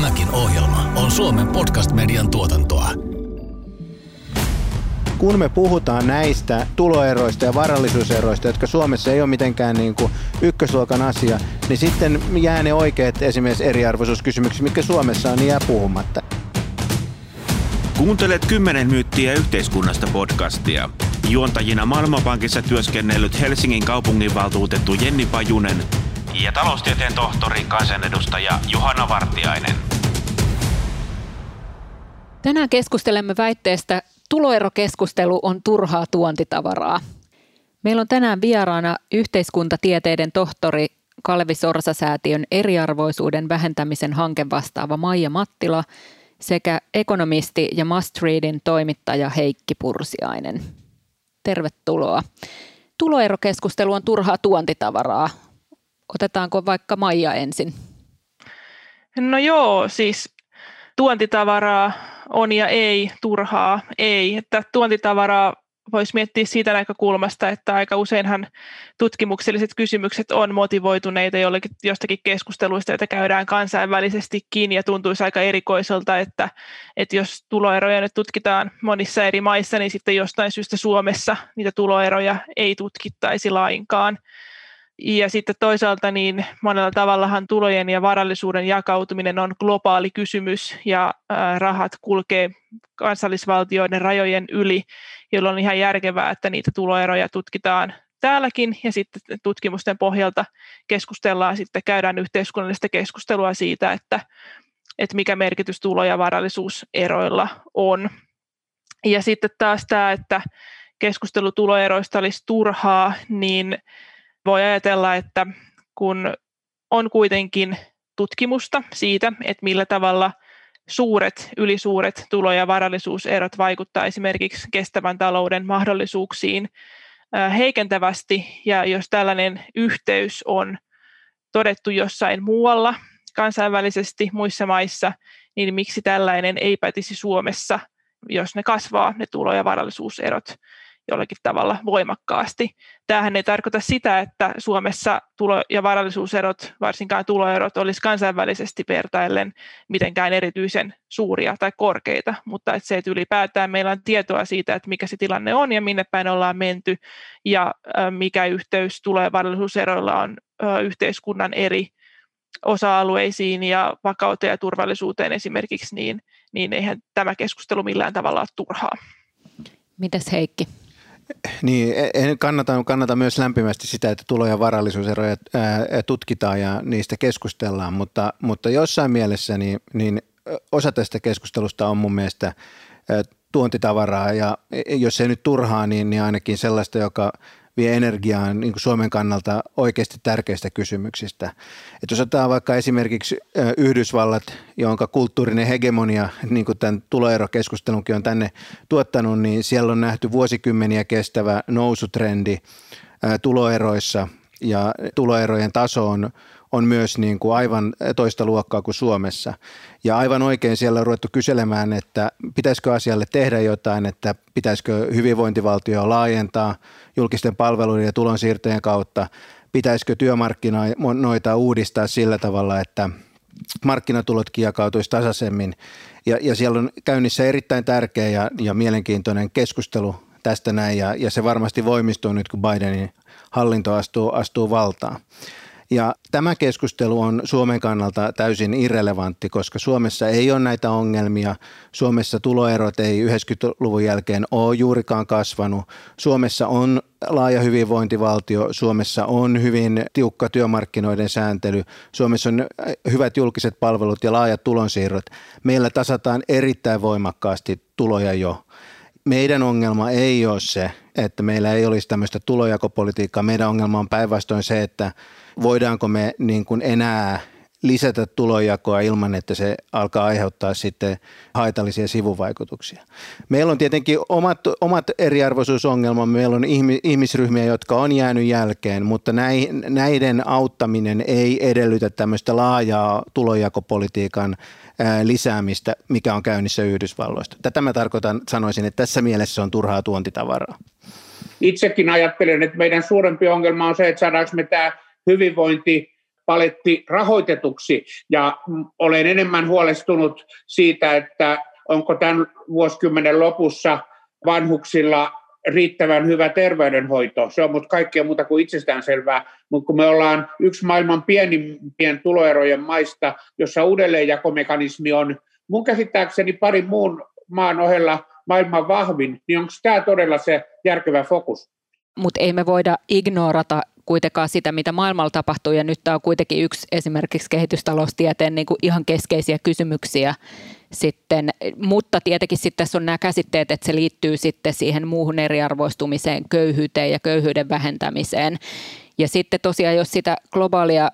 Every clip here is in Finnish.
Tämäkin ohjelma on Suomen podcast-median tuotantoa. Kun me puhutaan näistä tuloeroista ja varallisuuseroista, jotka Suomessa ei ole mitenkään niin kuin ykkösluokan asia, niin sitten jää ne oikeat esimerkiksi eriarvoisuuskysymykset, mitkä Suomessa on, niin jää puhumatta. Kuuntelet kymmenen myyttiä yhteiskunnasta podcastia. Juontajina Maailmanpankissa työskennellyt Helsingin kaupunginvaltuutettu Jenni Pajunen ja taloustieteen tohtori kansanedustaja Johanna Vartiainen. Tänään keskustelemme väitteestä tuloerokeskustelu on turhaa tuontitavaraa. Meillä on tänään vieraana yhteiskuntatieteiden tohtori Kalvi Sorsa-säätiön eriarvoisuuden vähentämisen hanke vastaava Maija Mattila sekä ekonomisti ja Must Readin toimittaja Heikki Pursiainen. Tervetuloa. Tuloerokeskustelu on turhaa tuontitavaraa. Otetaanko vaikka Maija ensin? No joo, siis tuontitavaraa on ja ei, turhaa ei. Että tuontitavaraa voisi miettiä siitä näkökulmasta, että aika useinhan tutkimukselliset kysymykset on motivoituneita jollekin, jostakin keskusteluista, joita käydään kansainvälisestikin, ja tuntuisi aika erikoiselta, että, että jos tuloeroja nyt tutkitaan monissa eri maissa, niin sitten jostain syystä Suomessa niitä tuloeroja ei tutkittaisi lainkaan. Ja sitten toisaalta niin monella tavallahan tulojen ja varallisuuden jakautuminen on globaali kysymys ja rahat kulkee kansallisvaltioiden rajojen yli, jolloin on ihan järkevää, että niitä tuloeroja tutkitaan täälläkin ja sitten tutkimusten pohjalta keskustellaan, sitten käydään yhteiskunnallista keskustelua siitä, että, että mikä merkitys tulo- ja varallisuuseroilla on. Ja sitten taas tämä, että keskustelu tuloeroista olisi turhaa, niin voi ajatella, että kun on kuitenkin tutkimusta siitä, että millä tavalla suuret, ylisuuret tulo- ja varallisuuserot vaikuttaa esimerkiksi kestävän talouden mahdollisuuksiin heikentävästi, ja jos tällainen yhteys on todettu jossain muualla kansainvälisesti muissa maissa, niin miksi tällainen ei pätisi Suomessa, jos ne kasvaa, ne tulo- ja varallisuuserot jollakin tavalla voimakkaasti. Tämähän ei tarkoita sitä, että Suomessa tulo- ja varallisuuserot, varsinkaan tuloerot, olisi kansainvälisesti vertaillen mitenkään erityisen suuria tai korkeita, mutta että se, että ylipäätään meillä on tietoa siitä, että mikä se tilanne on ja minne päin ollaan menty ja mikä yhteys tulo- ja varallisuuseroilla on yhteiskunnan eri osa-alueisiin ja vakauteen ja turvallisuuteen esimerkiksi, niin, niin eihän tämä keskustelu millään tavalla ole turhaa. Mitäs Heikki? Niin, en kannata, kannata myös lämpimästi sitä, että tulo- ja varallisuuseroja tutkitaan ja niistä keskustellaan, mutta, mutta jossain mielessä niin, niin osa tästä keskustelusta on mun mielestä tuontitavaraa ja jos ei nyt turhaa, niin, niin ainakin sellaista, joka vie energiaa niin kuin Suomen kannalta oikeasti tärkeistä kysymyksistä. Et jos otetaan vaikka esimerkiksi Yhdysvallat, jonka kulttuurinen hegemonia, niin kuin tämän tuloerokeskustelunkin on tänne tuottanut, niin siellä on nähty vuosikymmeniä kestävä nousutrendi tuloeroissa ja tuloerojen taso on on myös niin kuin aivan toista luokkaa kuin Suomessa. Ja aivan oikein siellä on ruvettu kyselemään, että pitäisikö asialle tehdä jotain, että pitäisikö hyvinvointivaltio laajentaa julkisten palveluiden ja tulonsiirtojen kautta, pitäisikö työmarkkinoita uudistaa sillä tavalla, että markkinatulotkin jakautuisi tasaisemmin. Ja, ja siellä on käynnissä erittäin tärkeä ja, ja mielenkiintoinen keskustelu tästä näin, ja, ja se varmasti voimistuu nyt, kun Bidenin hallinto astuu, astuu valtaan. Ja tämä keskustelu on Suomen kannalta täysin irrelevantti, koska Suomessa ei ole näitä ongelmia. Suomessa tuloerot ei 90-luvun jälkeen ole juurikaan kasvanut. Suomessa on laaja hyvinvointivaltio, Suomessa on hyvin tiukka työmarkkinoiden sääntely, Suomessa on hyvät julkiset palvelut ja laajat tulonsiirrot. Meillä tasataan erittäin voimakkaasti tuloja jo. Meidän ongelma ei ole se, että meillä ei olisi tämmöistä tulojakopolitiikkaa. Meidän ongelma on päinvastoin se, että voidaanko me niin kuin enää lisätä tulojakoa ilman, että se alkaa aiheuttaa sitten haitallisia sivuvaikutuksia. Meillä on tietenkin omat, omat eriarvoisuusongelmamme, meillä on ihmisryhmiä, jotka on jäänyt jälkeen, mutta näiden auttaminen ei edellytä tämmöistä laajaa tulojakopolitiikan lisäämistä, mikä on käynnissä Yhdysvalloista. Tätä mä tarkoitan, sanoisin, että tässä mielessä on turhaa tuontitavaraa. Itsekin ajattelen, että meidän suurempi ongelma on se, että saadaanko me tämä hyvinvointi paletti rahoitetuksi ja olen enemmän huolestunut siitä, että onko tämän vuosikymmenen lopussa vanhuksilla riittävän hyvä terveydenhoito. Se on mutta kaikkea muuta kuin itsestäänselvää, mutta kun me ollaan yksi maailman pienimpien tuloerojen maista, jossa uudelleenjakomekanismi on mun käsittääkseni parin muun maan ohella maailman vahvin, niin onko tämä todella se järkevä fokus? Mutta ei me voida ignorata kuitenkaan sitä, mitä maailmalla tapahtuu, ja nyt tämä on kuitenkin yksi esimerkiksi kehitystaloustieteen niin kuin ihan keskeisiä kysymyksiä sitten, mutta tietenkin sitten tässä on nämä käsitteet, että se liittyy sitten siihen muuhun eriarvoistumiseen, köyhyyteen ja köyhyyden vähentämiseen. Ja sitten tosiaan, jos sitä globaalia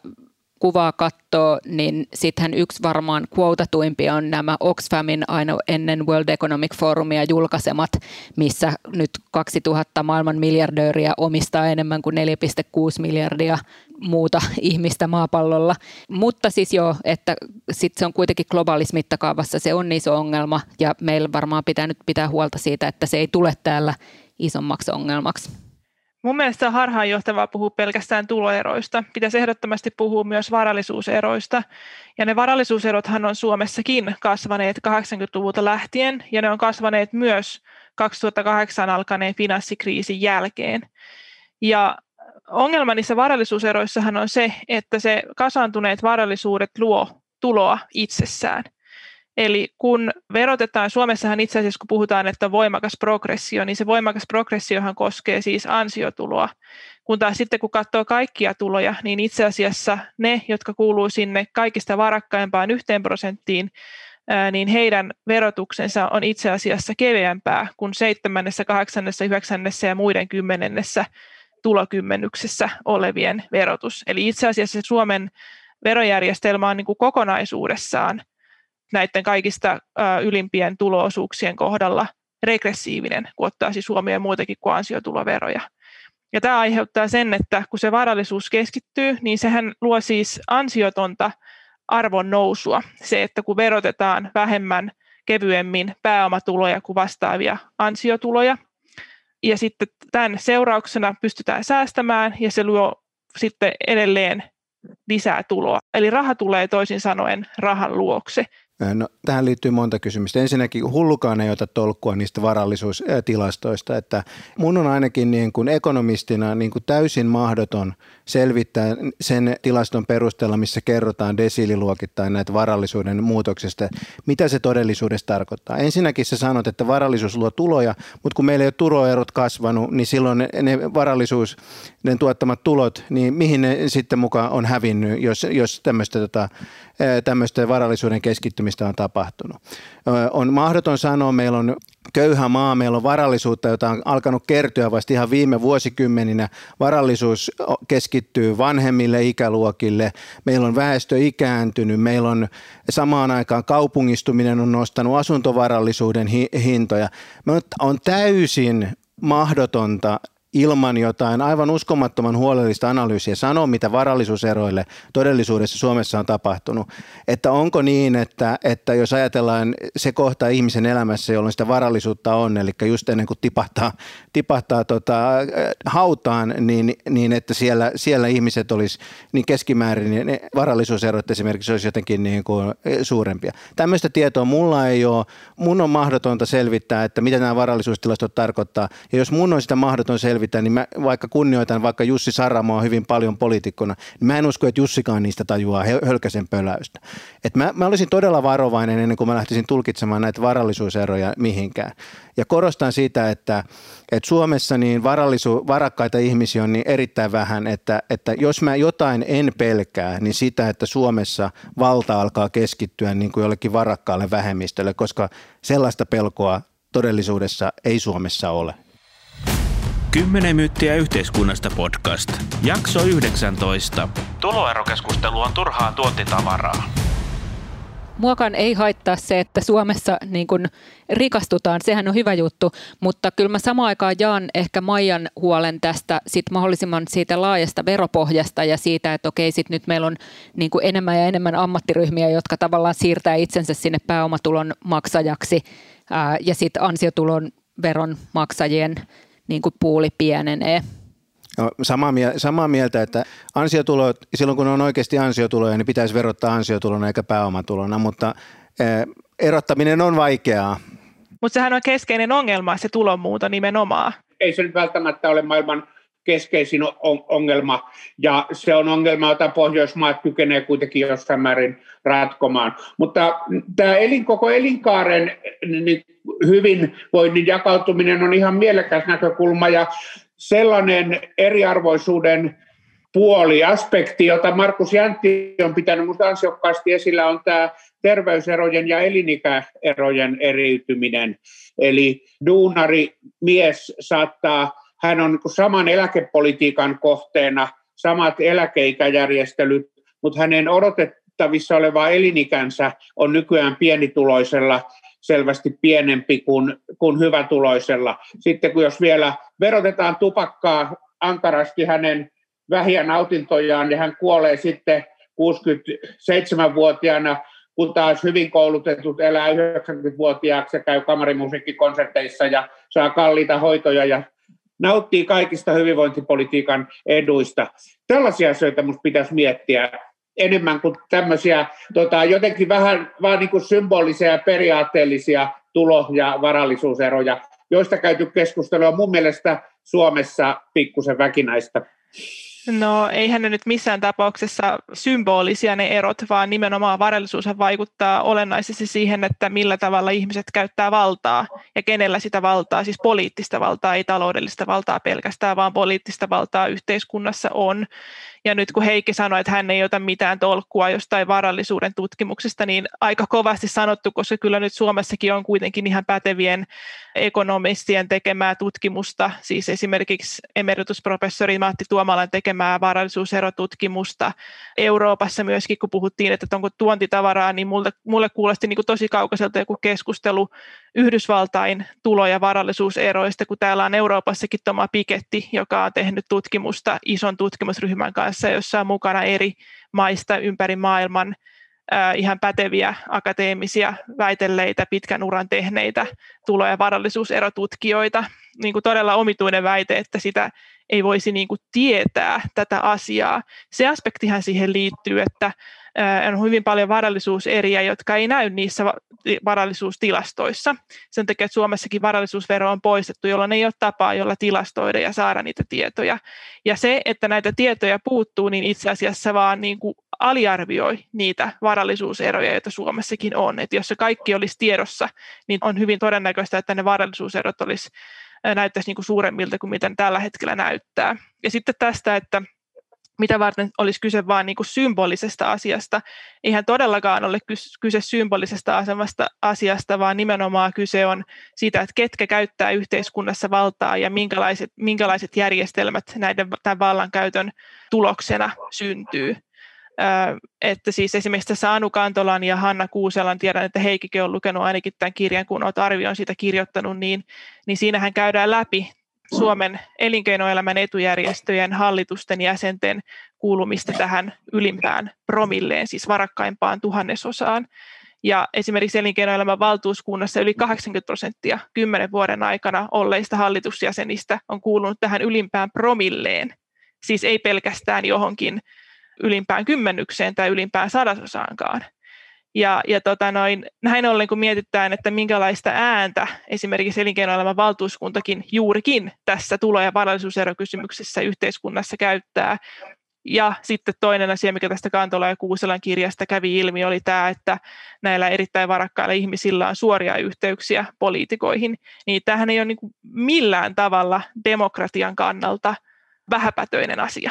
kuvaa katsoo, niin sittenhän yksi varmaan quotatuimpia on nämä Oxfamin aina ennen World Economic Forumia julkaisemat, missä nyt 2000 maailman miljardööriä omistaa enemmän kuin 4,6 miljardia muuta ihmistä maapallolla. Mutta siis joo, että sitten se on kuitenkin globaalissa mittakaavassa, se on iso ongelma ja meillä varmaan pitää nyt pitää huolta siitä, että se ei tule täällä isommaksi ongelmaksi. Mun mielestä on harhaanjohtavaa puhua pelkästään tuloeroista. Pitäisi ehdottomasti puhua myös varallisuuseroista. Ja ne varallisuuserothan on Suomessakin kasvaneet 80-luvulta lähtien, ja ne on kasvaneet myös 2008 alkaneen finanssikriisin jälkeen. Ja ongelma niissä varallisuuseroissahan on se, että se kasaantuneet varallisuudet luo tuloa itsessään. Eli kun verotetaan, Suomessahan itse asiassa kun puhutaan, että voimakas progressio, niin se voimakas progressiohan koskee siis ansiotuloa. Kun taas sitten kun katsoo kaikkia tuloja, niin itse asiassa ne, jotka kuuluu sinne kaikista varakkaimpaan yhteen prosenttiin, niin heidän verotuksensa on itse asiassa keveämpää kuin seitsemännessä, kahdeksannessa, yhdeksännessä ja muiden kymmenennessä tulokymmenyksessä olevien verotus. Eli itse asiassa Suomen verojärjestelmä on niin kuin kokonaisuudessaan näiden kaikista ylimpien tuloosuuksien kohdalla regressiivinen, kun ottaa siis huomioon muitakin kuin ansiotuloveroja. Ja tämä aiheuttaa sen, että kun se varallisuus keskittyy, niin sehän luo siis ansiotonta arvon nousua. Se, että kun verotetaan vähemmän kevyemmin pääomatuloja kuin vastaavia ansiotuloja, ja sitten tämän seurauksena pystytään säästämään ja se luo sitten edelleen lisää tuloa. Eli raha tulee toisin sanoen rahan luokse. No, tähän liittyy monta kysymystä. Ensinnäkin hullukaan ei ota tolkkua niistä varallisuustilastoista, että mun on ainakin niin kuin ekonomistina niin kuin täysin mahdoton selvittää sen tilaston perusteella, missä kerrotaan desiililuokittain näitä varallisuuden muutoksesta, mitä se todellisuudessa tarkoittaa. Ensinnäkin sä sanot, että varallisuus luo tuloja, mutta kun meillä ei ole tuloerot kasvanut, niin silloin ne, ne varallisuus, ne tuottamat tulot, niin mihin ne sitten mukaan on hävinnyt, jos, jos tämmöistä tota, tämmöistä varallisuuden keskittymistä on tapahtunut. On mahdoton sanoa, meillä on köyhä maa, meillä on varallisuutta, jota on alkanut kertyä vasta ihan viime vuosikymmeninä. Varallisuus keskittyy vanhemmille ikäluokille, meillä on väestö ikääntynyt, meillä on samaan aikaan kaupungistuminen on nostanut asuntovarallisuuden hintoja. On täysin mahdotonta ilman jotain aivan uskomattoman huolellista analyysiä sanoa, mitä varallisuuseroille todellisuudessa Suomessa on tapahtunut. Että onko niin, että, että jos ajatellaan se kohta ihmisen elämässä, jolloin sitä varallisuutta on, eli just ennen kuin tipahtaa, tipahtaa tota, hautaan, niin, niin että siellä, siellä ihmiset olisi niin keskimäärin, niin varallisuuserot esimerkiksi olisi jotenkin niin kuin suurempia. Tämmöistä tietoa mulla ei ole. Mun on mahdotonta selvittää, että mitä nämä varallisuustilastot tarkoittaa. Ja jos mun on sitä mahdoton selvittää, selvitä, niin mä vaikka kunnioitan vaikka Jussi Saramoa hyvin paljon poliitikkona, niin mä en usko, että Jussikaan niistä tajuaa hölkäsen pöläystä. Et mä, mä olisin todella varovainen ennen kuin mä lähtisin tulkitsemaan näitä varallisuuseroja mihinkään. Ja korostan sitä, että, että Suomessa niin varallisu, varakkaita ihmisiä on niin erittäin vähän, että, että jos mä jotain en pelkää, niin sitä, että Suomessa valta alkaa keskittyä niin kuin jollekin varakkaalle vähemmistölle, koska sellaista pelkoa todellisuudessa ei Suomessa ole. 10 myyttiä yhteiskunnasta podcast. Jakso 19. Tuloerokeskustelu on turhaa tuontitavaraa. Muokan ei haittaa se, että Suomessa niin kun rikastutaan, sehän on hyvä juttu, mutta kyllä mä samaan aikaan jaan ehkä Maijan huolen tästä sit mahdollisimman siitä laajasta veropohjasta ja siitä, että okei, sit nyt meillä on niin kuin enemmän ja enemmän ammattiryhmiä, jotka tavallaan siirtää itsensä sinne pääomatulon maksajaksi ää, ja sitten ansiotulon veron maksajien niin kuin puuli pienenee. No, samaa, samaa mieltä, että ansiotulot, silloin kun on oikeasti ansiotuloja, niin pitäisi verottaa ansiotulona eikä pääomatulona, mutta erottaminen on vaikeaa. Mutta sehän on keskeinen ongelma, se tulonmuuto nimenomaan. Ei se nyt välttämättä ole maailman keskeisin ongelma, ja se on ongelma, jota Pohjoismaat kykenee kuitenkin jossain määrin ratkomaan. Mutta tämä elin, koko elinkaaren niin hyvinvoinnin jakautuminen on ihan mielekäs näkökulma, ja sellainen eriarvoisuuden puoli, aspekti, jota Markus Jäntti on pitänyt minusta ansiokkaasti esillä, on tämä terveyserojen ja elinikäerojen eriytyminen. Eli duunari mies saattaa, hän on niin saman eläkepolitiikan kohteena, samat eläkeikäjärjestelyt, mutta hänen odotettavissa oleva elinikänsä on nykyään pienituloisella selvästi pienempi kuin, kuin hyvätuloisella. Sitten kun jos vielä verotetaan tupakkaa ankarasti hänen vähiä nautintojaan ja hän kuolee sitten 67-vuotiaana, kun taas hyvin koulutetut elää 90-vuotiaaksi ja käy kamarimusiikkikonserteissa ja saa kalliita hoitoja ja nauttii kaikista hyvinvointipolitiikan eduista. Tällaisia asioita minusta pitäisi miettiä enemmän kuin tämmöisiä tota, jotenkin vähän vaan niin kuin symbolisia ja periaatteellisia tulo- ja varallisuuseroja, joista käyty keskustelua mun mielestä Suomessa pikkusen väkinäistä. No eihän ne nyt missään tapauksessa symbolisia ne erot, vaan nimenomaan varallisuus vaikuttaa olennaisesti siihen, että millä tavalla ihmiset käyttää valtaa ja kenellä sitä valtaa, siis poliittista valtaa, ei taloudellista valtaa pelkästään, vaan poliittista valtaa yhteiskunnassa on. Ja nyt kun Heikki sanoi, että hän ei ota mitään tolkkua jostain varallisuuden tutkimuksesta, niin aika kovasti sanottu, koska kyllä nyt Suomessakin on kuitenkin ihan pätevien ekonomistien tekemää tutkimusta, siis esimerkiksi emeritusprofessori Matti Tuomalan tekemää varallisuuserotutkimusta. Euroopassa myöskin, kun puhuttiin, että onko tuontitavaraa, niin mulle, mulle kuulosti niin kuin tosi kaukaiselta joku keskustelu Yhdysvaltain tulo- ja varallisuuseroista, kun täällä on Euroopassakin Toma Piketti, joka on tehnyt tutkimusta ison tutkimusryhmän kanssa, jossa on mukana eri maista ympäri maailman ihan päteviä akateemisia väitelleitä, pitkän uran tehneitä tulo- ja varallisuuserotutkijoita. Niin kuin todella omituinen väite, että sitä ei voisi niin kuin tietää tätä asiaa. Se aspektihan siihen liittyy, että on hyvin paljon varallisuuseriä, jotka ei näy niissä varallisuustilastoissa. Sen takia, että Suomessakin varallisuusvero on poistettu, jolloin ei ole tapaa, jolla tilastoida ja saada niitä tietoja. Ja se, että näitä tietoja puuttuu, niin itse asiassa vaan niin kuin aliarvioi niitä varallisuuseroja, joita Suomessakin on. Että jos se kaikki olisi tiedossa, niin on hyvin todennäköistä, että ne varallisuuserot olisi näyttäisi niin kuin suuremmilta kuin miten tällä hetkellä näyttää. Ja sitten tästä, että mitä varten olisi kyse vain niin kuin symbolisesta asiasta. Eihän todellakaan ole kyse symbolisesta asemasta asiasta, vaan nimenomaan kyse on siitä, että ketkä käyttää yhteiskunnassa valtaa ja minkälaiset, minkälaiset järjestelmät näiden tämän vallankäytön tuloksena syntyy että siis esimerkiksi tässä Anu Kantolan ja Hanna Kuuselan, tiedän, että Heikikin on lukenut ainakin tämän kirjan, kun olet arvion siitä kirjoittanut, niin, niin siinähän käydään läpi Suomen elinkeinoelämän etujärjestöjen hallitusten jäsenten kuulumista tähän ylimpään promilleen, siis varakkaimpaan tuhannesosaan. Ja esimerkiksi elinkeinoelämän valtuuskunnassa yli 80 prosenttia kymmenen vuoden aikana olleista hallitusjäsenistä on kuulunut tähän ylimpään promilleen. Siis ei pelkästään johonkin ylimpään kymmenykseen tai ylimpään sadasosaankaan. Ja, ja tota noin, näin ollen, kun mietitään, että minkälaista ääntä esimerkiksi elinkeinoelämän valtuuskuntakin juurikin tässä tulo- ja varallisuuserokysymyksessä yhteiskunnassa käyttää. Ja sitten toinen asia, mikä tästä Kantola ja Kuuselan kirjasta kävi ilmi, oli tämä, että näillä erittäin varakkailla ihmisillä on suoria yhteyksiä poliitikoihin. Niin tämähän ei ole niin millään tavalla demokratian kannalta vähäpätöinen asia.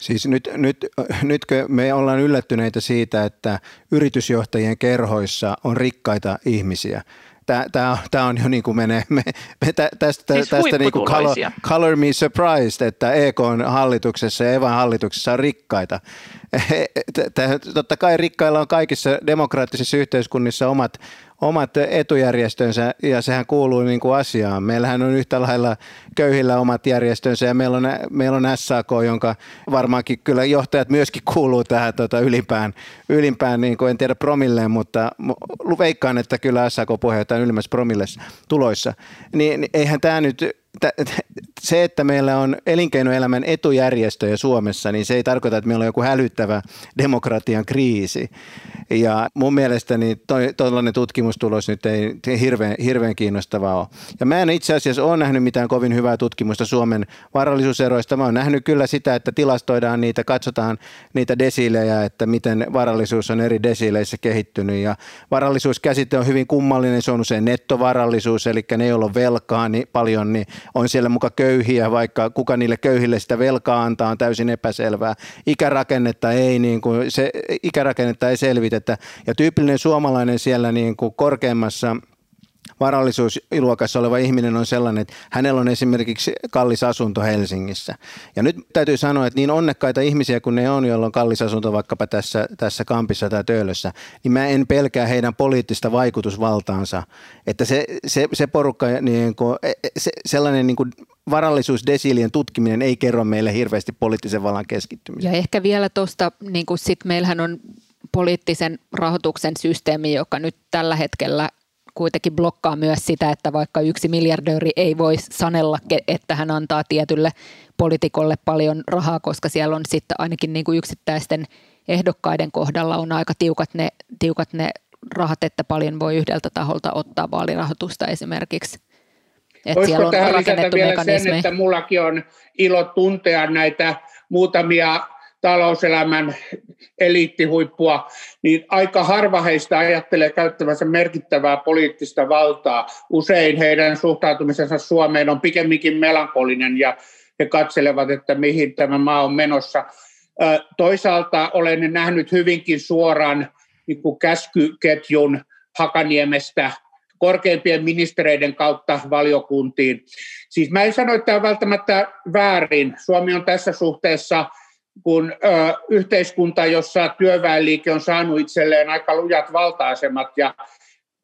Siis nyt, nyt, nytkö me ollaan yllättyneitä siitä, että yritysjohtajien kerhoissa on rikkaita ihmisiä. Tämä, tämä on jo niin kuin menee, me, me tästä, siis tästä niin kuin color, color me surprised, että EK on hallituksessa ja Evan hallituksessa on rikkaita. Totta kai rikkailla on kaikissa demokraattisissa yhteiskunnissa omat, omat etujärjestönsä ja sehän kuuluu niin kuin asiaan. Meillähän on yhtä lailla köyhillä omat järjestönsä ja meillä on, meillä on SAK, jonka varmaankin kyllä johtajat myöskin kuuluu tähän tota, ylimpään, ylimpään niin kuin en tiedä promilleen, mutta veikkaan, että kyllä SAK puheenjohtaja on ylimmässä promilles tuloissa. Niin, niin eihän tämä nyt se, että meillä on elinkeinoelämän etujärjestöjä Suomessa, niin se ei tarkoita, että meillä on joku hälyttävä demokratian kriisi. Ja mun mielestäni tuollainen tutkimustulos nyt ei hirveän, hirveän kiinnostavaa ole. Ja mä en itse asiassa ole nähnyt mitään kovin hyvää tutkimusta Suomen varallisuuseroista. Mä oon nähnyt kyllä sitä, että tilastoidaan niitä, katsotaan niitä desiilejä, että miten varallisuus on eri desiileissä kehittynyt. Ja varallisuuskäsite on hyvin kummallinen, se on usein nettovarallisuus, eli ne, joilla on velkaa niin paljon, niin on siellä muka köyhiä, vaikka kuka niille köyhille sitä velkaa antaa on täysin epäselvää. Ikärakennetta ei, niin kuin, se, ikärakennetta ei selvitetä. Ja tyypillinen suomalainen siellä niin kuin korkeammassa varallisuusluokassa oleva ihminen on sellainen, että hänellä on esimerkiksi kallis asunto Helsingissä. Ja nyt täytyy sanoa, että niin onnekkaita ihmisiä kuin ne on, joilla on kallis asunto vaikkapa tässä, tässä kampissa tai töölössä, niin mä en pelkää heidän poliittista vaikutusvaltaansa. Että se, se, se porukka, niin kuin, e, e, se, sellainen niin kuin varallisuusdesiilien tutkiminen ei kerro meille hirveästi poliittisen vallan keskittymistä. Ja ehkä vielä tuosta, niin kuin sit meillähän on poliittisen rahoituksen systeemi, joka nyt tällä hetkellä kuitenkin blokkaa myös sitä, että vaikka yksi miljardööri ei voi sanella, että hän antaa tietylle poliitikolle paljon rahaa, koska siellä on sitten ainakin niin kuin yksittäisten ehdokkaiden kohdalla on aika tiukat ne, tiukat ne rahat, että paljon voi yhdeltä taholta ottaa vaalirahoitusta esimerkiksi. Et Voisiko siellä on tähän lisätä vielä sen, että mullakin on ilo tuntea näitä muutamia talouselämän eliittihuippua, niin aika harva heistä ajattelee käyttävänsä merkittävää poliittista valtaa. Usein heidän suhtautumisensa Suomeen on pikemminkin melankolinen ja he katselevat, että mihin tämä maa on menossa. Toisaalta olen nähnyt hyvinkin suoran niin kuin käskyketjun Hakaniemestä korkeimpien ministereiden kautta valiokuntiin. Siis mä en sano, että tämä on välttämättä väärin. Suomi on tässä suhteessa – kun ö, yhteiskunta, jossa työväenliike on saanut itselleen aika lujat valta-asemat ja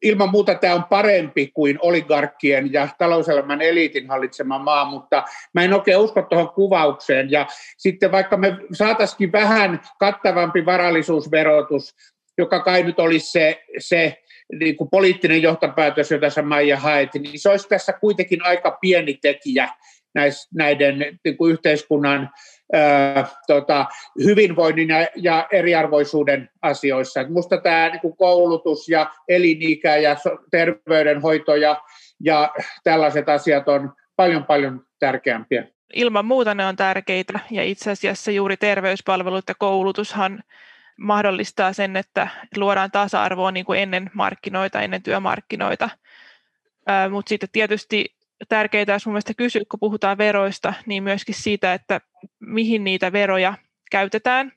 ilman muuta tämä on parempi kuin oligarkkien ja talouselämän eliitin hallitsema maa, mutta mä en oikein usko tuohon kuvaukseen. Ja sitten vaikka me saataisiin vähän kattavampi varallisuusverotus, joka kai nyt olisi se, se niin kuin poliittinen johtopäätös, jota sä Maija haet, niin se olisi tässä kuitenkin aika pieni tekijä näiden niin kuin yhteiskunnan tota, hyvinvoinnin ja, ja eriarvoisuuden asioissa. Minusta tämä niin kuin koulutus ja elinikä ja terveydenhoito ja, ja tällaiset asiat on paljon paljon tärkeämpiä. Ilman muuta ne on tärkeitä ja itse asiassa juuri terveyspalvelut ja koulutushan mahdollistaa sen, että luodaan tasa-arvoa niin kuin ennen markkinoita, ennen työmarkkinoita. Mutta sitten tietysti tärkeää olisi mielestäni kysyä, kun puhutaan veroista, niin myöskin siitä, että mihin niitä veroja käytetään.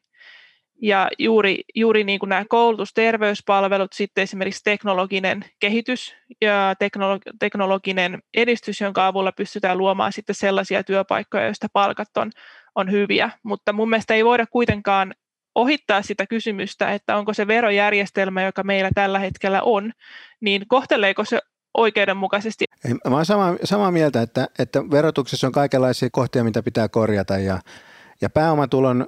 Ja juuri, juuri niin kuin nämä koulutus, terveyspalvelut, sitten esimerkiksi teknologinen kehitys ja teknolo- teknologinen edistys, jonka avulla pystytään luomaan sitten sellaisia työpaikkoja, joista palkat on, on hyviä. Mutta mun mielestä ei voida kuitenkaan ohittaa sitä kysymystä, että onko se verojärjestelmä, joka meillä tällä hetkellä on, niin kohteleeko se oikeudenmukaisesti. Mä olen samaa, samaa mieltä, että, että verotuksessa on kaikenlaisia kohtia, mitä pitää korjata ja, ja pääomatulon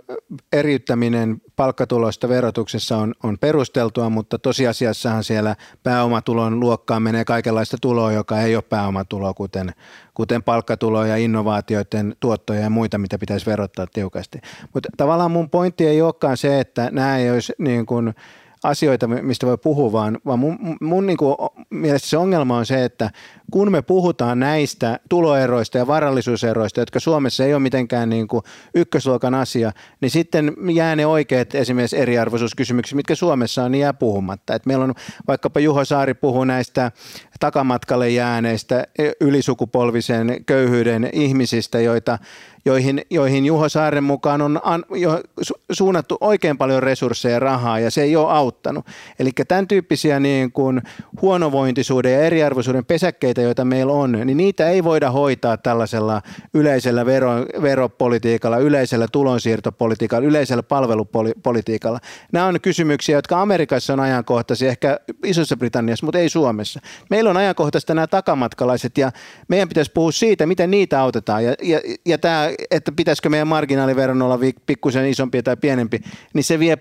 eriyttäminen palkkatulosta verotuksessa on, on perusteltua, mutta tosiasiassahan siellä pääomatulon luokkaan menee kaikenlaista tuloa, joka ei ole pääomatuloa, kuten, kuten palkkatuloa ja innovaatioiden tuottoja ja muita, mitä pitäisi verottaa tiukasti. Mutta tavallaan mun pointti ei olekaan se, että nämä ei olisi niin kuin – asioita, mistä voi puhua, vaan, vaan mun, mun niin kuin mielestä se ongelma on se, että kun me puhutaan näistä tuloeroista ja varallisuuseroista, jotka Suomessa ei ole mitenkään niin kuin ykkösluokan asia, niin sitten jää ne oikeat esimerkiksi eriarvoisuuskysymykset, mitkä Suomessa on, niin jää puhumatta. Et meillä on vaikkapa Juho Saari puhuu näistä takamatkalle jääneistä ylisukupolvisen köyhyyden ihmisistä, joita joihin, joihin Juho Saaren mukaan on an, jo suunnattu oikein paljon resursseja ja rahaa ja se ei ole auttanut. Eli tämän tyyppisiä niin kuin huonovointisuuden ja eriarvoisuuden pesäkkeitä, joita meillä on, niin niitä ei voida hoitaa tällaisella yleisellä vero, veropolitiikalla, yleisellä tulonsiirtopolitiikalla, yleisellä palvelupolitiikalla. Nämä on kysymyksiä, jotka Amerikassa on ajankohtaisia, ehkä Isossa Britanniassa, mutta ei Suomessa. Meillä on ajankohtaista nämä takamatkalaiset ja meidän pitäisi puhua siitä, miten niitä autetaan. Ja, ja, ja tämä että pitäisikö meidän marginaaliveron olla pikkusen isompi tai pienempi, niin se vie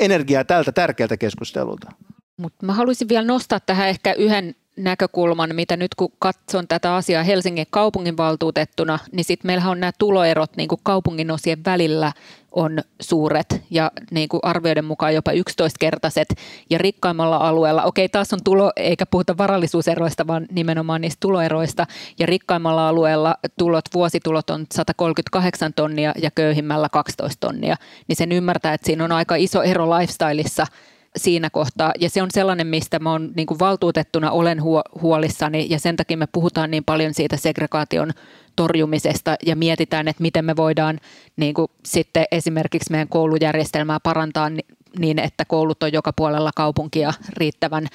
energiaa tältä tärkeältä keskustelulta. Mutta mä haluaisin vielä nostaa tähän ehkä yhden näkökulman, mitä nyt kun katson tätä asiaa Helsingin kaupunginvaltuutettuna, niin sitten meillähän on nämä tuloerot niin kuin kaupungin osien välillä on suuret ja niin kuin arvioiden mukaan jopa 11-kertaiset ja rikkaimmalla alueella, okei taas on tulo, eikä puhuta varallisuuseroista, vaan nimenomaan niistä tuloeroista. Ja rikkaimmalla alueella tulot, vuositulot on 138 tonnia ja köyhimmällä 12 tonnia, niin sen ymmärtää, että siinä on aika iso ero lifestyleissa siinä kohtaa. Ja se on sellainen, mistä mä oon niin kuin valtuutettuna olen huolissani ja sen takia me puhutaan niin paljon siitä segregaation torjumisesta ja mietitään, että miten me voidaan niin kuin sitten esimerkiksi meidän koulujärjestelmää parantaa niin, että koulut on joka puolella kaupunkia riittävän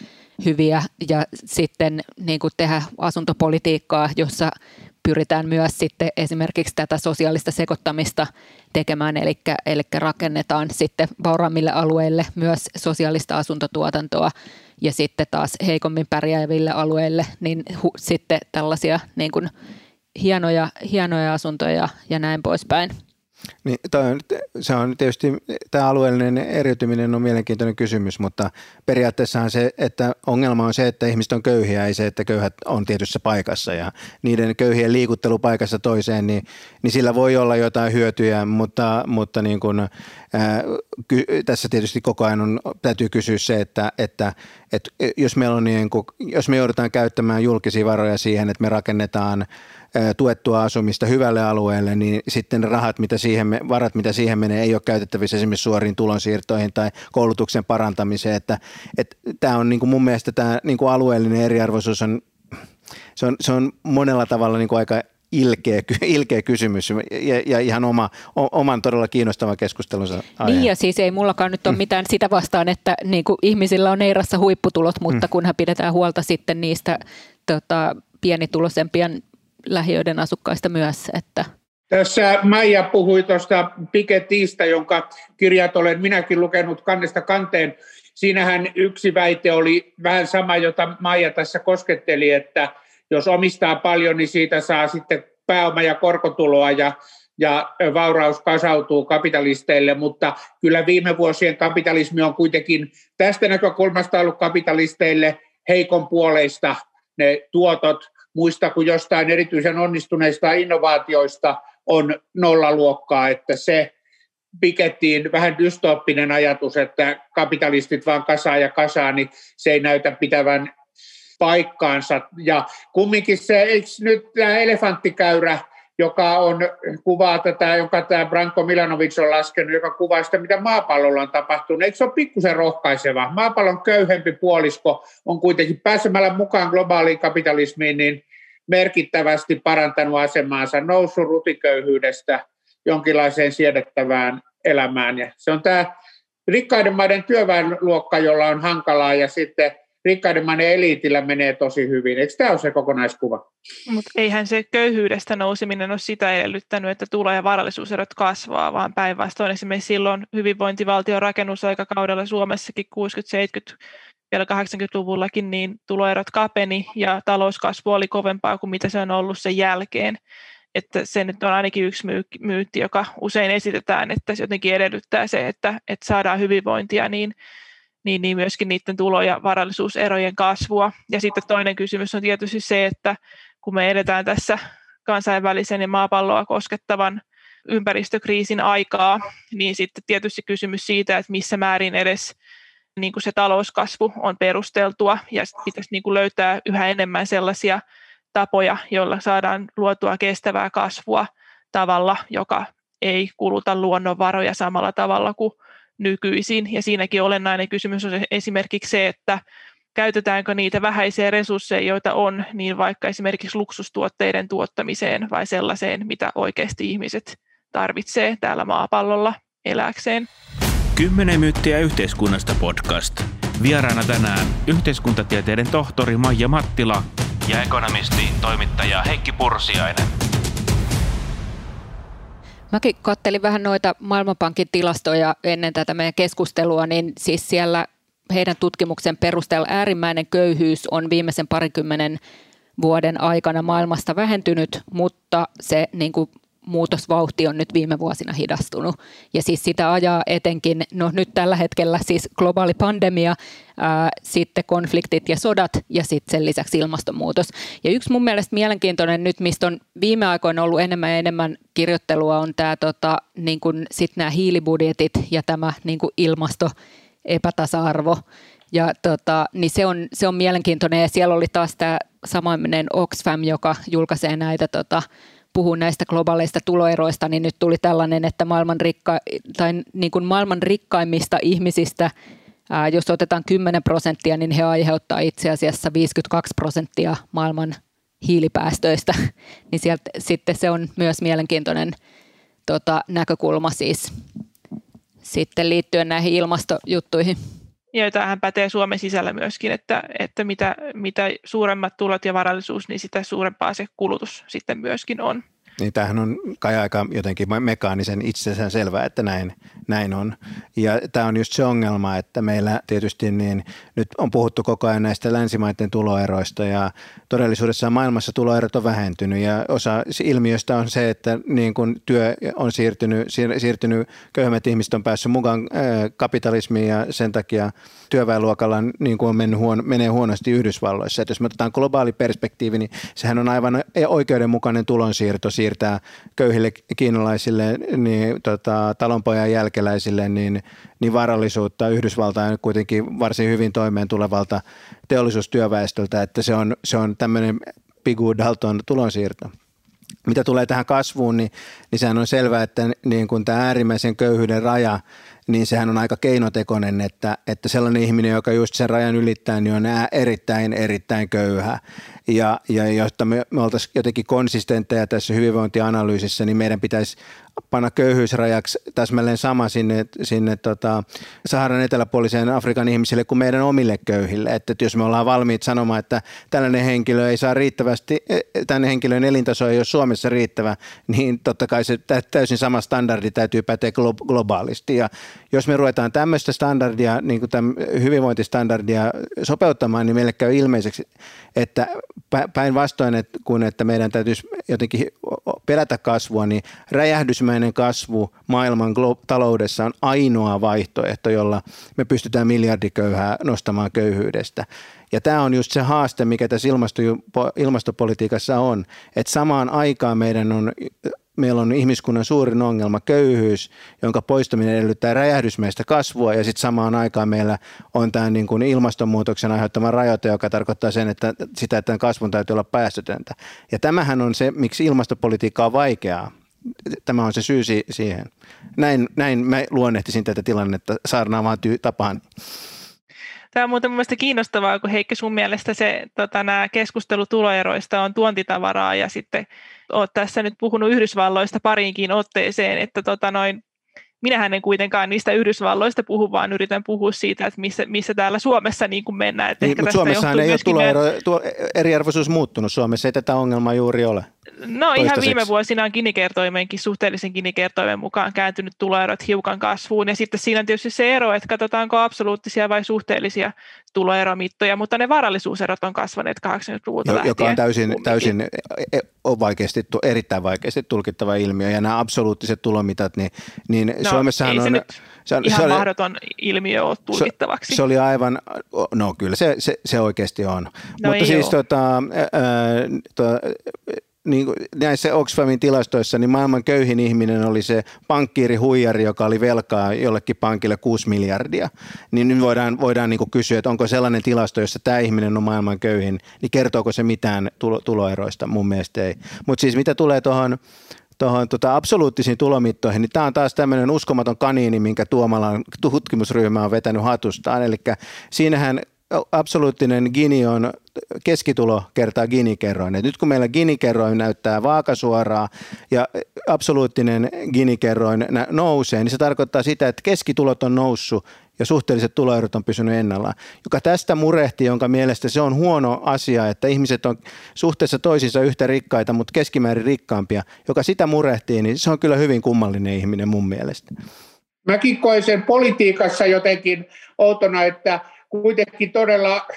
hyviä ja sitten niin kuin tehdä asuntopolitiikkaa, jossa pyritään myös sitten esimerkiksi tätä sosiaalista sekoittamista tekemään, eli, eli rakennetaan sitten vauraammille alueille myös sosiaalista asuntotuotantoa ja sitten taas heikommin pärjääville alueille, niin hu, sitten tällaisia niin kuin hienoja, hienoja asuntoja ja näin poispäin. Niin, toi on, se on tietysti, tämä alueellinen eriytyminen on mielenkiintoinen kysymys, mutta periaatteessahan se, että ongelma on se, että ihmiset on köyhiä, ei se, että köyhät on tietyssä paikassa ja niiden köyhien liikuttelu paikassa toiseen, niin, niin sillä voi olla jotain hyötyjä, mutta, mutta niin kuin, ää, ky, tässä tietysti koko ajan on, täytyy kysyä se, että, että, että jos, meillä on niin kuin, jos me joudutaan käyttämään julkisia varoja siihen, että me rakennetaan tuettua asumista hyvälle alueelle, niin sitten rahat, mitä siihen, varat, mitä siihen menee, ei ole käytettävissä esimerkiksi suoriin tulonsiirtoihin tai koulutuksen parantamiseen. Että, että tämä on niin kuin mun mielestä tämä niin kuin alueellinen eriarvoisuus on, se on, se on monella tavalla niin kuin aika ilkeä, ilkeä kysymys ja, ja ihan oma, oman todella kiinnostavan keskustelunsa aihe. Niin ja siis ei mullakaan nyt ole mitään sitä vastaan, että niin kuin ihmisillä on Eirassa huipputulot, mutta mm. kunhan pidetään huolta sitten niistä tota, pienituloisempien lähiöiden asukkaista myös. Että. Tässä Maija puhui tuosta Piketistä, jonka kirjat olen minäkin lukenut kannesta kanteen. Siinähän yksi väite oli vähän sama, jota Maija tässä kosketteli, että jos omistaa paljon, niin siitä saa sitten pääoma- ja korkotuloa ja, ja vauraus kasautuu kapitalisteille, mutta kyllä viime vuosien kapitalismi on kuitenkin tästä näkökulmasta ollut kapitalisteille heikon puoleista ne tuotot, muista kuin jostain erityisen onnistuneista innovaatioista on nollaluokkaa, että se Pikettiin vähän dystooppinen ajatus, että kapitalistit vaan kasaa ja kasaa, niin se ei näytä pitävän paikkaansa. Ja kumminkin se, eikö nyt tämä elefanttikäyrä joka on, kuvaa tätä, jonka tämä Branko Milanovic on laskenut, joka kuvaa sitä, mitä maapallolla on tapahtunut. Eikö se ole pikkusen rohkaiseva? Maapallon köyhempi puolisko on kuitenkin pääsemällä mukaan globaaliin kapitalismiin, niin merkittävästi parantanut asemaansa, noussut rutiköyhyydestä jonkinlaiseen siedettävään elämään. Ja se on tämä rikkaiden maiden työväenluokka, jolla on hankalaa, ja sitten rikkaiden maiden eliitillä menee tosi hyvin. Eikö tämä ole se kokonaiskuva? Mutta eihän se köyhyydestä nouseminen ole sitä edellyttänyt, että tulo- ja varallisuuserot kasvaa, vaan päinvastoin esimerkiksi silloin hyvinvointivaltion rakennusaikakaudella Suomessakin 60-70 vielä 80-luvullakin, niin tuloerot kapeni ja talouskasvu oli kovempaa kuin mitä se on ollut sen jälkeen. Että se nyt on ainakin yksi myytti, joka usein esitetään, että se jotenkin edellyttää se, että, että saadaan hyvinvointia, niin niin, niin myöskin niiden tulo- ja varallisuuserojen kasvua. Ja sitten toinen kysymys on tietysti se, että kun me edetään tässä kansainvälisen ja maapalloa koskettavan ympäristökriisin aikaa, niin sitten tietysti kysymys siitä, että missä määrin edes niin kuin se talouskasvu on perusteltua ja pitäisi niin kuin löytää yhä enemmän sellaisia tapoja, joilla saadaan luotua kestävää kasvua tavalla, joka ei kuluta luonnonvaroja samalla tavalla kuin nykyisin. Ja siinäkin olennainen kysymys on esimerkiksi se, että käytetäänkö niitä vähäisiä resursseja, joita on, niin vaikka esimerkiksi luksustuotteiden tuottamiseen vai sellaiseen, mitä oikeasti ihmiset tarvitsee täällä maapallolla eläkseen. Kymmenen myyttiä yhteiskunnasta podcast. Vieraana tänään yhteiskuntatieteiden tohtori Maija Mattila ja ekonomisti toimittaja Heikki Pursiainen. Mäkin kattelin vähän noita Maailmanpankin tilastoja ennen tätä meidän keskustelua, niin siis siellä heidän tutkimuksen perusteella äärimmäinen köyhyys on viimeisen parikymmenen vuoden aikana maailmasta vähentynyt, mutta se niin kuin muutosvauhti on nyt viime vuosina hidastunut. Ja siis sitä ajaa etenkin, no nyt tällä hetkellä siis globaali pandemia, ää, sitten konfliktit ja sodat ja sitten sen lisäksi ilmastonmuutos. Ja yksi mun mielestä mielenkiintoinen nyt, mistä on viime aikoina ollut enemmän ja enemmän kirjoittelua, on tämä tota, niin sit nämä hiilibudjetit ja tämä niin ilmasto epätasa-arvo. Ja tota, niin se, on, se on mielenkiintoinen ja siellä oli taas tämä samainen Oxfam, joka julkaisee näitä tota, puhuu näistä globaaleista tuloeroista, niin nyt tuli tällainen, että maailman, rikka, tai niin kuin maailman rikkaimmista ihmisistä, ää, jos otetaan 10 prosenttia, niin he aiheuttaa itse asiassa 52 prosenttia maailman hiilipäästöistä. niin sieltä, sitten se on myös mielenkiintoinen tota, näkökulma siis sitten liittyen näihin ilmastojuttuihin. Ja tähän pätee Suomen sisällä myöskin, että, että mitä, mitä suuremmat tulot ja varallisuus, niin sitä suurempaa se kulutus sitten myöskin on. Niin tämähän on kai aika jotenkin mekaanisen itsensä selvää, että näin, näin on. Ja tämä on just se ongelma, että meillä tietysti niin nyt on puhuttu koko ajan näistä länsimaiden tuloeroista ja todellisuudessa maailmassa tuloerot on vähentynyt ja osa ilmiöstä on se, että niin kun työ on siirtynyt, siirtynyt köyhemmät ihmiset on päässyt mukaan kapitalismiin ja sen takia työväenluokalla niin kuin on mennyt huono, menee huonosti Yhdysvalloissa. Että jos me otetaan globaali perspektiivi, niin sehän on aivan oikeudenmukainen tulonsiirto siirtää köyhille kiinalaisille niin, tota, talonpojan jälkeläisille niin, niin varallisuutta Yhdysvaltain kuitenkin varsin hyvin toimeen tulevalta teollisuustyöväestöltä, että se on, se on tämmöinen Pigu Dalton tulonsiirto. Mitä tulee tähän kasvuun, niin, niin sehän on selvää, että niin kuin tämä äärimmäisen köyhyyden raja – niin sehän on aika keinotekoinen, että, että sellainen ihminen, joka just sen rajan ylittää, niin on erittäin, erittäin köyhä. Ja, ja jotta me, me oltaisiin jotenkin konsistentteja tässä hyvinvointianalyysissä, niin meidän pitäisi panna köyhyysrajaksi täsmälleen sama sinne, sinne tota Saharan eteläpuoliseen Afrikan ihmisille kuin meidän omille köyhille. Että, että jos me ollaan valmiit sanomaan, että tällainen henkilö ei saa riittävästi, e, tällainen henkilön elintaso ei ole Suomessa riittävä, niin totta kai se täysin sama standardi täytyy päteä globaalisti. Ja jos me ruvetaan tämmöistä standardia, niin kuin hyvinvointistandardia sopeuttamaan, niin meille käy ilmeiseksi, että päinvastoin että kun että meidän täytyisi jotenkin pelätä kasvua, niin räjähdysmäinen kasvu maailman taloudessa on ainoa vaihtoehto, jolla me pystytään miljardiköyhää nostamaan köyhyydestä. Ja tämä on just se haaste, mikä tässä ilmastopolitiikassa on, että samaan aikaan meidän on meillä on ihmiskunnan suurin ongelma köyhyys, jonka poistaminen edellyttää räjähdysmäistä kasvua ja sitten samaan aikaan meillä on tämä niin kuin ilmastonmuutoksen aiheuttama rajoite, joka tarkoittaa sen, että sitä, että kasvun täytyy olla päästötöntä. Ja tämähän on se, miksi ilmastopolitiikka on vaikeaa. Tämä on se syy siihen. Näin, näin mä luonnehtisin tätä tilannetta saarnaamaan ty- tapaan. Tämä on muuten mielestäni kiinnostavaa, kun Heikki sun mielestä se, tota, nämä keskustelu tuloeroista on tuontitavaraa ja sitten olet tässä nyt puhunut Yhdysvalloista pariinkin otteeseen, että tota, noin, minähän en kuitenkaan niistä Yhdysvalloista puhu, vaan yritän puhua siitä, että missä, missä täällä Suomessa niin kuin mennään. Että niin, mutta Suomessahan ei ole tuloero, tuo eriarvoisuus muuttunut. Suomessa ei tätä ongelmaa juuri ole. No ihan viime vuosina on Gini-kertoimenkin suhteellisen Gini-kertoimen mukaan kääntynyt tuloerot hiukan kasvuun. Ja sitten siinä on tietysti se ero, että katsotaanko absoluuttisia vai suhteellisia tuloeromittoja, mutta ne varallisuuserot on kasvaneet 80-luvulta lähtien. Joka on täysin, täysin e- on vaikeasti, erittäin vaikeasti tulkittava ilmiö. Ja nämä absoluuttiset tulomitat, niin, niin no, Suomessahan on... Se se, ihan se oli, mahdoton ilmiö ole tulkittavaksi. Se, se oli aivan, no kyllä se, se, se oikeasti on. No Mutta siis tota, ää, to, niin kuin näissä Oxfamin tilastoissa, niin maailman köyhin ihminen oli se pankkiiri huijari, joka oli velkaa jollekin pankille 6 miljardia. Niin nyt voidaan, voidaan niin kuin kysyä, että onko sellainen tilasto, jossa tämä ihminen on maailman köyhin, niin kertooko se mitään tulo, tuloeroista? Mun mielestä ei. Mutta siis mitä tulee tuohon tuohon tota, absoluuttisiin tulomittoihin, niin tämä on taas tämmöinen uskomaton kaniini, minkä Tuomalan tutkimusryhmä on vetänyt hatustaan. Eli siinähän absoluuttinen Gini on keskitulo kertaa Gini-kerroin. Et nyt kun meillä Gini-kerroin näyttää vaakasuoraa ja absoluuttinen Gini-kerroin nousee, niin se tarkoittaa sitä, että keskitulot on noussut ja suhteelliset tuloerot on pysynyt ennallaan, joka tästä murehti, jonka mielestä se on huono asia, että ihmiset on suhteessa toisiinsa yhtä rikkaita, mutta keskimäärin rikkaampia, joka sitä murehtii, niin se on kyllä hyvin kummallinen ihminen mun mielestä. Mäkin koin sen politiikassa jotenkin outona, että kuitenkin todella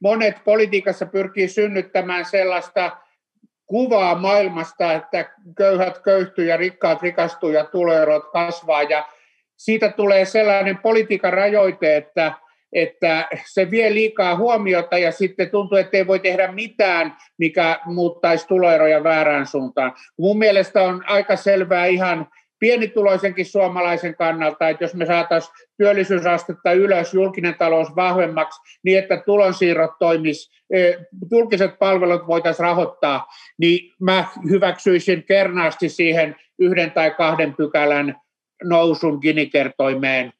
monet politiikassa pyrkii synnyttämään sellaista kuvaa maailmasta, että köyhät köyhtyy ja rikkaat rikastuu ja tuloerot kasvaa ja siitä tulee sellainen politiikan rajoite, että, että se vie liikaa huomiota ja sitten tuntuu, että ei voi tehdä mitään, mikä muuttaisi tuloeroja väärään suuntaan. Mun mielestä on aika selvää ihan pienituloisenkin suomalaisen kannalta, että jos me saataisiin työllisyysastetta ylös, julkinen talous vahvemmaksi, niin että tulonsiirrot toimis, e, julkiset palvelut voitaisiin rahoittaa, niin mä hyväksyisin kernaasti siihen yhden tai kahden pykälän nousun Gini-kertoimeen.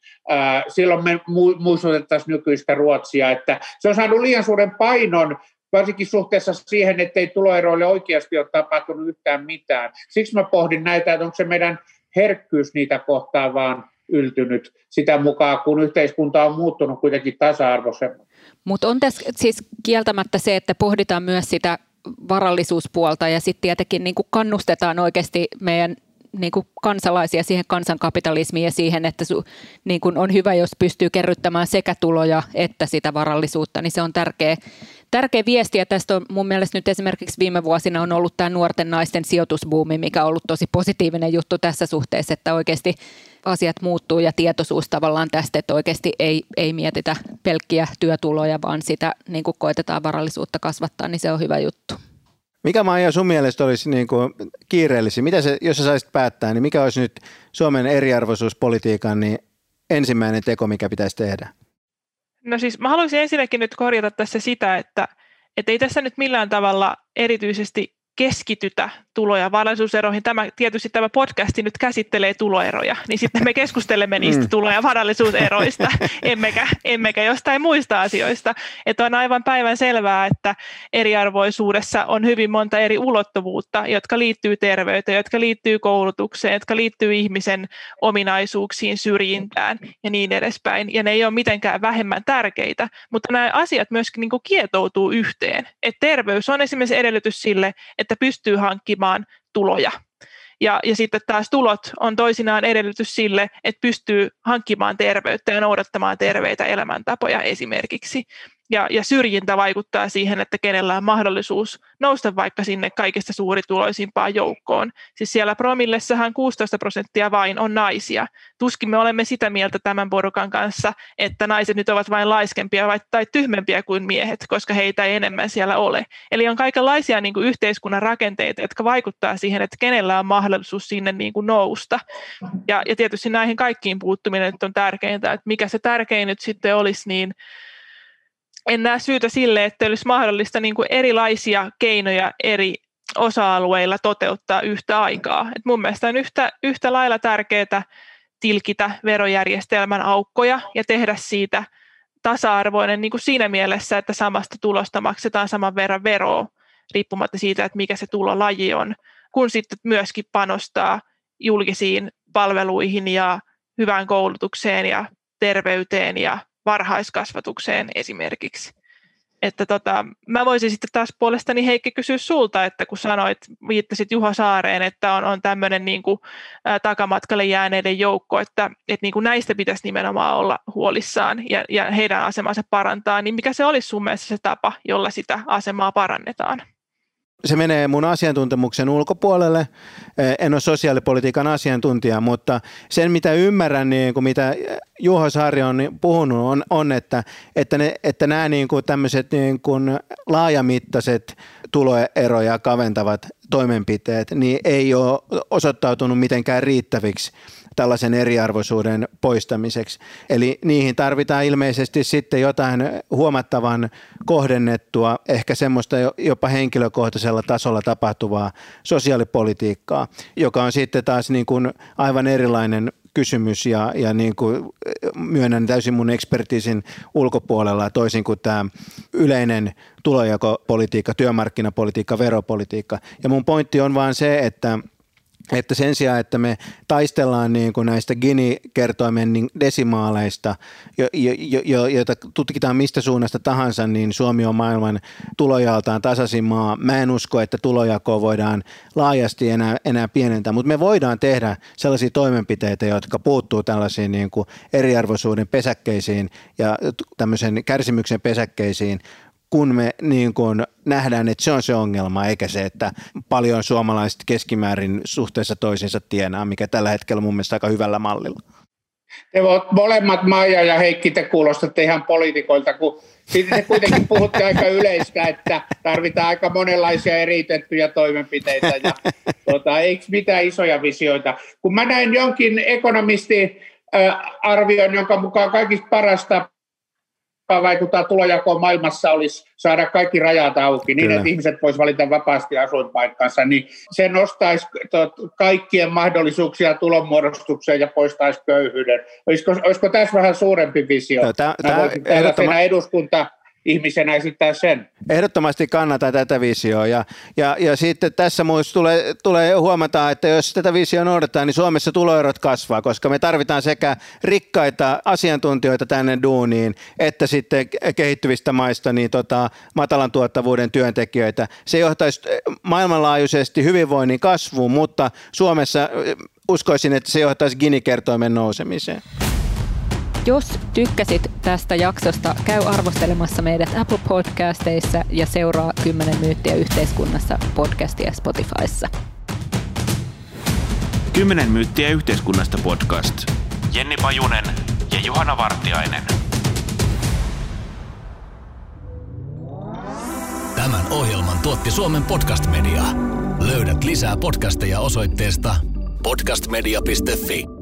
Silloin me muistutettaisiin nykyistä Ruotsia, että se on saanut liian suuren painon varsinkin suhteessa siihen, että ei tuloeroille oikeasti ole tapahtunut yhtään mitään. Siksi mä pohdin näitä, että onko se meidän herkkyys niitä kohtaan vaan yltynyt sitä mukaan, kun yhteiskunta on muuttunut kuitenkin tasa-arvoisemmin. Mutta on tässä siis kieltämättä se, että pohditaan myös sitä varallisuuspuolta ja sitten tietenkin niin kuin kannustetaan oikeasti meidän niin kuin kansalaisia siihen kansankapitalismiin ja siihen, että su, niin kuin on hyvä, jos pystyy kerryttämään sekä tuloja että sitä varallisuutta, niin se on tärkeä, tärkeä viesti. Ja tästä on mun mielestä nyt esimerkiksi viime vuosina on ollut tämä nuorten naisten sijoitusbuumi, mikä on ollut tosi positiivinen juttu tässä suhteessa, että oikeasti asiat muuttuu ja tietoisuus tavallaan tästä, että oikeasti ei, ei mietitä pelkkiä työtuloja, vaan sitä niin kuin koetetaan varallisuutta kasvattaa, niin se on hyvä juttu. Mikä Maija sun mielestä olisi niin kuin kiireellisin? Mitä se, jos sä saisit päättää, niin mikä olisi nyt Suomen eriarvoisuuspolitiikan niin ensimmäinen teko, mikä pitäisi tehdä? No siis mä haluaisin ensinnäkin nyt korjata tässä sitä, että, että ei tässä nyt millään tavalla erityisesti keskitytä tulo- ja varallisuuseroihin. Tämä, tietysti tämä podcasti nyt käsittelee tuloeroja, niin sitten me keskustelemme niistä mm. tulo- ja varallisuuseroista, emmekä, emmekä jostain muista asioista. Että on aivan päivän selvää, että eriarvoisuudessa on hyvin monta eri ulottuvuutta, jotka liittyy terveyteen, jotka liittyy koulutukseen, jotka liittyy ihmisen ominaisuuksiin, syrjintään ja niin edespäin. Ja ne ei ole mitenkään vähemmän tärkeitä, mutta nämä asiat myöskin niin kietoutuu yhteen. Et terveys on esimerkiksi edellytys sille, että pystyy hankkimaan tuloja. Ja, ja sitten taas tulot on toisinaan edellytys sille, että pystyy hankkimaan terveyttä ja noudattamaan terveitä elämäntapoja esimerkiksi ja, ja syrjintä vaikuttaa siihen, että kenellä on mahdollisuus nousta vaikka sinne kaikista suurituloisimpaan joukkoon. Siis siellä promillessahan 16 prosenttia vain on naisia. Tuskin me olemme sitä mieltä tämän porukan kanssa, että naiset nyt ovat vain laiskempia vai, tai tyhmempiä kuin miehet, koska heitä ei enemmän siellä ole. Eli on kaikenlaisia niin kuin yhteiskunnan rakenteita, jotka vaikuttaa siihen, että kenellä on mahdollisuus sinne niin kuin nousta. Ja, ja tietysti näihin kaikkiin puuttuminen nyt on tärkeintä, että mikä se tärkein nyt sitten olisi, niin en näe syytä sille, että olisi mahdollista niin kuin erilaisia keinoja eri osa-alueilla toteuttaa yhtä aikaa. Et mun mielestä on yhtä, yhtä lailla tärkeää tilkitä verojärjestelmän aukkoja ja tehdä siitä tasa-arvoinen niin kuin siinä mielessä, että samasta tulosta maksetaan saman verran veroa, riippumatta siitä, että mikä se tulolaji on, kun sitten myöskin panostaa julkisiin palveluihin ja hyvään koulutukseen ja terveyteen ja varhaiskasvatukseen esimerkiksi. Että tota, mä voisin sitten taas puolestani Heikki kysyä sulta, että kun sanoit, viittasit Juha Saareen, että on, on tämmöinen niin kuin, ä, takamatkalle jääneiden joukko, että, että niin kuin näistä pitäisi nimenomaan olla huolissaan ja, ja heidän asemansa parantaa, niin mikä se olisi sun mielestä se tapa, jolla sitä asemaa parannetaan? Se menee mun asiantuntemuksen ulkopuolelle. Eh, en ole sosiaalipolitiikan asiantuntija, mutta sen mitä ymmärrän, niin kuin mitä Juho Saari on puhunut, on, on että, että, ne, että nämä niin kuin tämmöiset niin kuin laajamittaiset tuloeroja kaventavat toimenpiteet, niin ei ole osoittautunut mitenkään riittäviksi tällaisen eriarvoisuuden poistamiseksi. Eli niihin tarvitaan ilmeisesti sitten jotain huomattavan kohdennettua, ehkä semmoista jopa henkilökohtaisella tasolla tapahtuvaa sosiaalipolitiikkaa, joka on sitten taas niin kuin aivan erilainen kysymys ja, ja niin kuin myönnän täysin mun ekspertiisin ulkopuolella toisin kuin tämä yleinen tulojakopolitiikka, työmarkkinapolitiikka, veropolitiikka. Ja mun pointti on vaan se, että että sen sijaan, että me taistellaan niin kuin näistä Gini-kertoimen niin desimaaleista, jo, jo, jo, joita tutkitaan mistä suunnasta tahansa, niin Suomi on maailman tulojaltaan tasaisin maa. Mä en usko, että tulojakoa voidaan laajasti enää, enää pienentää, mutta me voidaan tehdä sellaisia toimenpiteitä, jotka puuttuu tällaisiin niin kuin eriarvoisuuden pesäkkeisiin ja tämmöisen kärsimyksen pesäkkeisiin, kun me niin kuin nähdään, että se on se ongelma, eikä se, että paljon suomalaiset keskimäärin suhteessa toisiinsa tienaa, mikä tällä hetkellä mun mielestä aika hyvällä mallilla. Te molemmat Maija ja Heikki, te kuulostatte ihan poliitikoilta, kun sitten te kuitenkin puhutte aika yleistä, että tarvitaan aika monenlaisia eritettyjä toimenpiteitä ja tuota, eikö mitään isoja visioita. Kun mä näin jonkin ekonomistin arvion, jonka mukaan kaikista parasta vaikuttaa tulojakoon maailmassa olisi saada kaikki rajat auki, niin Kyllä. että ihmiset voisivat valita vapaasti asuinpaikkansa, niin se nostaisi kaikkien mahdollisuuksia tulonmuodostukseen ja poistaisi köyhyyden. Olisiko, olisiko tässä vähän suurempi visio? Tämä, tämä, ehdottoman... eduskunta ihmisenä esittää sen. Ehdottomasti kannata tätä visioa ja, ja, ja sitten tässä muista tulee, tulee huomata, että jos tätä visioa noudatetaan, niin Suomessa tuloerot kasvaa, koska me tarvitaan sekä rikkaita asiantuntijoita tänne duuniin, että sitten kehittyvistä maista niin tota, matalan tuottavuuden työntekijöitä. Se johtaisi maailmanlaajuisesti hyvinvoinnin kasvuun, mutta Suomessa uskoisin, että se johtaisi Gini-kertoimen nousemiseen. Jos tykkäsit tästä jaksosta, käy arvostelemassa meidät Apple Podcasteissa ja seuraa 10 myyttiä yhteiskunnassa podcastia Spotifyssa. 10 myyttiä yhteiskunnasta podcast. Jenni Pajunen ja Juhana Vartiainen. Tämän ohjelman tuotti Suomen Podcast Media. Löydät lisää podcasteja osoitteesta podcastmedia.fi.